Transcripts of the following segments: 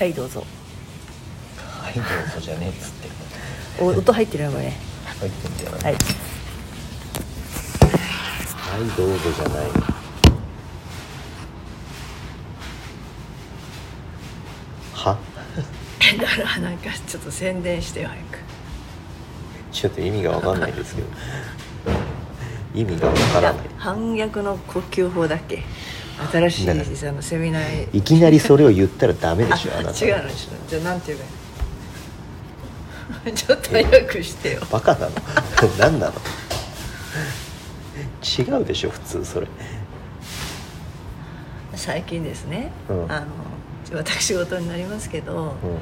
はいどうぞ。はいどうぞじゃねえっつって。お音入ってるよこれ。入ってんじゃないはい。はいどうぞじゃない。は？だからなんかちょっと宣伝してよ早く。ちょっと意味が分かんないですけど。意味が分からない。反逆の呼吸法だっけ新しいあのセミナーいきなりそれを言ったらダメでしょあなた。違うのじゃあなんて言えばいいの？ちょっと早くしてよ。バカなの。何なの？違うでしょ普通それ。最近ですね、うん。あの私事になりますけど、うん。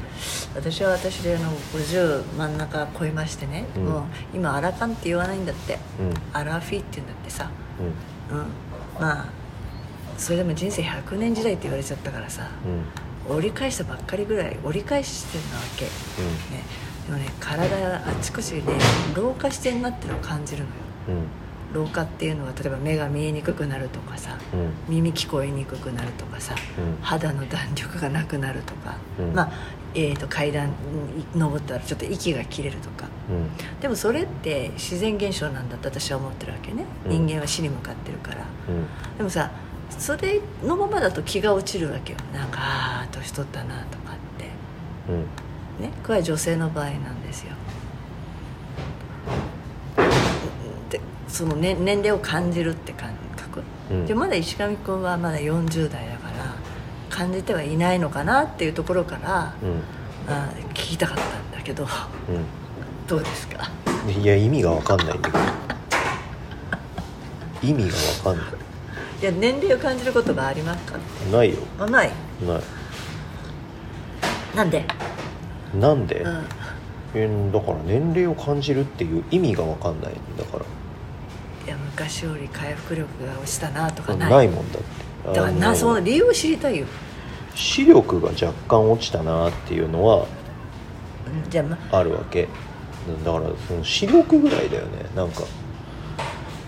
私は私であの50真ん中超えましてね、うん。もう今アラカンって言わないんだって、うん。アラフィーって言うんだってさ。うん。うん。まあそれでも人生100年時代って言われちゃったからさうん。折り返したばっかりぐらい折り返してるわけ、ね、でもね体あちこちね老化してんなってのを感じるのよ。うん。老化っていうのは例えば目が見えにくくなるとかさうん。耳聞こえにくくなるとかさ、うん。肌の弾力がなくなるとか、うん。まあ、えー、と階段に登ったらちょっと息が切れるとか。うん。でもそれって自然現象なんだって私は思ってるわけね、うん。人間は死に向かってるから。うん。でもさそれのままだと気が落ちるわけよ。なんかああ年取ったなとかって。うん。ねこれは女性の場合なんですよ。でその、ね、年齢を感じるって感覚、うん。でまだ石上君はまだ40代だから感じてはいないのかなっていうところから、うん。あ聞きたかったんだけどどうですか？うんいや意味が分かんないんだけど。意味が分かんないいや年齢を感じることがありますかないよ。あない。ない。なんで、なんで、うん、えだから年齢を感じるっていう意味が分かんない。んだから。いや昔より回復力が落ちたなとかない。ないもんだって。だからなその理由を知りたいよ。視力が若干落ちたなっていうのはあ、ま、あるわけ。だからその視力ぐらいだよね。なんか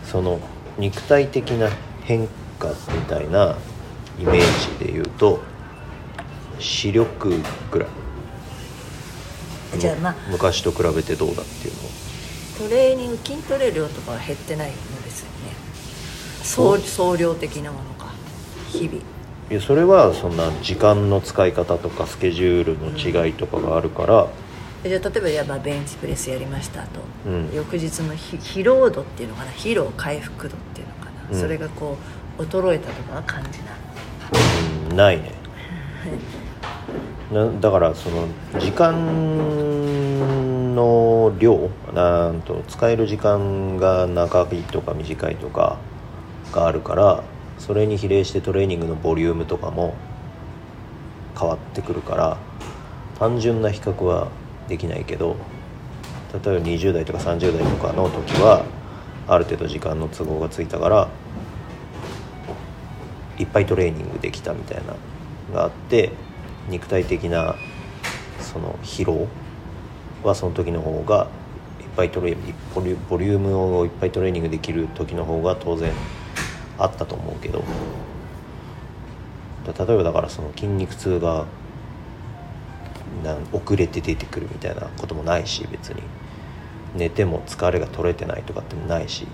その肉体的な変化みたいなイメージで言うと視力ぐらい。じゃあまあ昔と比べてどうだっていうの。をトレーニング筋トレ量とかは減ってないのですよね。総総量的なものか。日々。いやそれはそんな時間の使い方とかスケジュールの違いとかがあるから、じゃあ例えばやっぱベンチプレスやりましたと、うん。翌日のひ疲労度っていうのかな。疲労回復度。っそれがこう衰えたとかは感じない。うんないね。なだからその時間の量なんと使える時間が長いとか短いとかがあるからそれに比例してトレーニングのボリュームとかも変わってくるから単純な比較はできないけど例えば20代とか30代とかの時はある程度時間の都合がついたからいっぱいトレーニングできたみたいなのがあって肉体的なその疲労はその時の方がいっぱいトレボリュボリュームをいっぱいトレーニングできる時の方が当然あったと思うけど例えばだからその筋肉痛がなん遅れて出てくるみたいなこともないし別に。寝ても疲れが取れてないとかってもないし。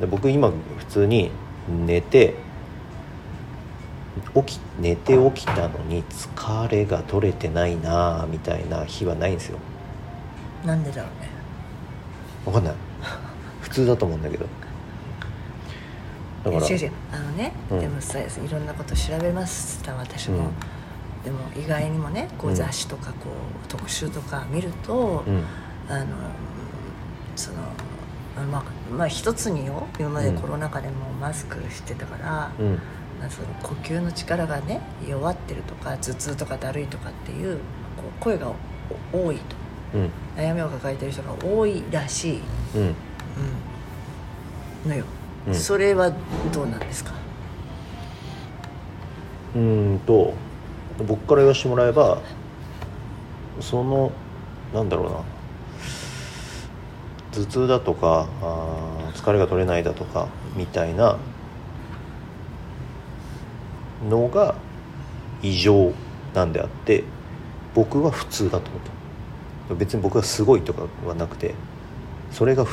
で僕今普通に寝て起き寝て起きたのに疲れが取れてないなあみたいな日はないんですよ。なんでだろうね。分かんない。普通だと思うんだけど。だから違う違う。あのね、うん。でもさいろんなこと調べました私も、うん。でも意外にもねこううん。雑誌とかこう特集とか見ると、うん。あのそのあまあまあ一つによ。今までコロナ禍でもマスクしてたから、その呼吸の力がね弱ってるとか頭痛とかだるいとかっていうこう声がお多いと。うん。悩みを抱えてる人が多いらしい、うん。うん、のよ、うん。それはどうなんですか？うーんと僕から言わせてもらえばそのなんだろうな。頭痛だとかあー疲れが取れないだとかみたいなのが異常なんであって僕は普通だと思った別に僕がすごいとかはなくてそれが普